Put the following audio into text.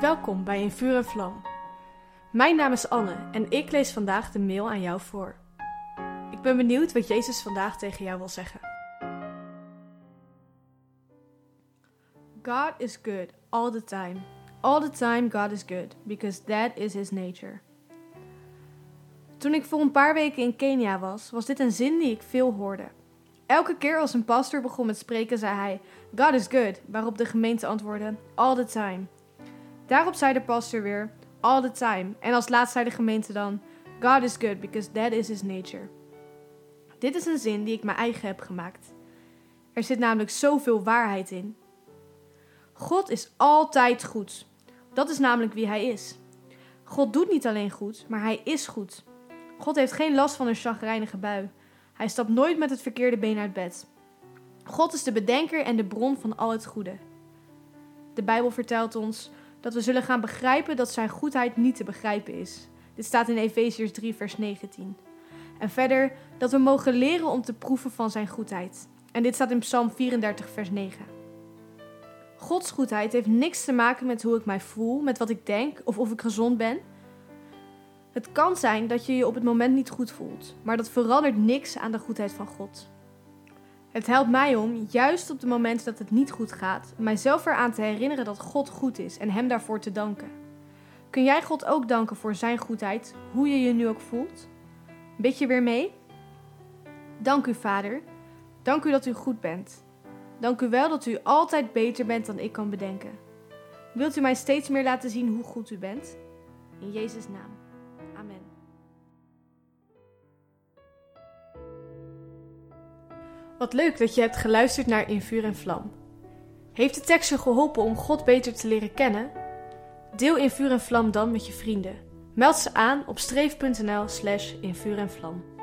Welkom bij In Vuur en Vlam. Mijn naam is Anne en ik lees vandaag de mail aan jou voor. Ik ben benieuwd wat Jezus vandaag tegen jou wil zeggen. God is good all the time. All the time God is good, because that is his nature. Toen ik voor een paar weken in Kenia was, was dit een zin die ik veel hoorde. Elke keer als een pastor begon met spreken, zei hij: God is good, waarop de gemeente antwoordde: All the time. Daarop zei de pastor weer: All the time. En als laatst zei de gemeente dan: God is good, because that is his nature. Dit is een zin die ik mijn eigen heb gemaakt. Er zit namelijk zoveel waarheid in. God is altijd goed. Dat is namelijk wie hij is. God doet niet alleen goed, maar hij is goed. God heeft geen last van een chagrijnige bui. Hij stapt nooit met het verkeerde been uit bed. God is de bedenker en de bron van al het goede. De Bijbel vertelt ons dat we zullen gaan begrijpen dat zijn goedheid niet te begrijpen is. Dit staat in Efeziërs 3, vers 19. En verder dat we mogen leren om te proeven van zijn goedheid. En dit staat in Psalm 34, vers 9. Gods goedheid heeft niks te maken met hoe ik mij voel, met wat ik denk of of ik gezond ben. Het kan zijn dat je je op het moment niet goed voelt, maar dat verandert niks aan de goedheid van God. Het helpt mij om, juist op de momenten dat het niet goed gaat, mijzelf eraan te herinneren dat God goed is en Hem daarvoor te danken. Kun jij God ook danken voor Zijn goedheid, hoe je je nu ook voelt? Bid je weer mee? Dank u, Vader. Dank u dat u goed bent. Dank u wel dat u altijd beter bent dan ik kan bedenken. Wilt u mij steeds meer laten zien hoe goed u bent? In Jezus' naam. Amen. Wat leuk dat je hebt geluisterd naar In Vuur en Vlam. Heeft de tekst je geholpen om God beter te leren kennen? Deel In Vuur en Vlam dan met je vrienden. Meld ze aan op streef.nl slash in vuur en vlam.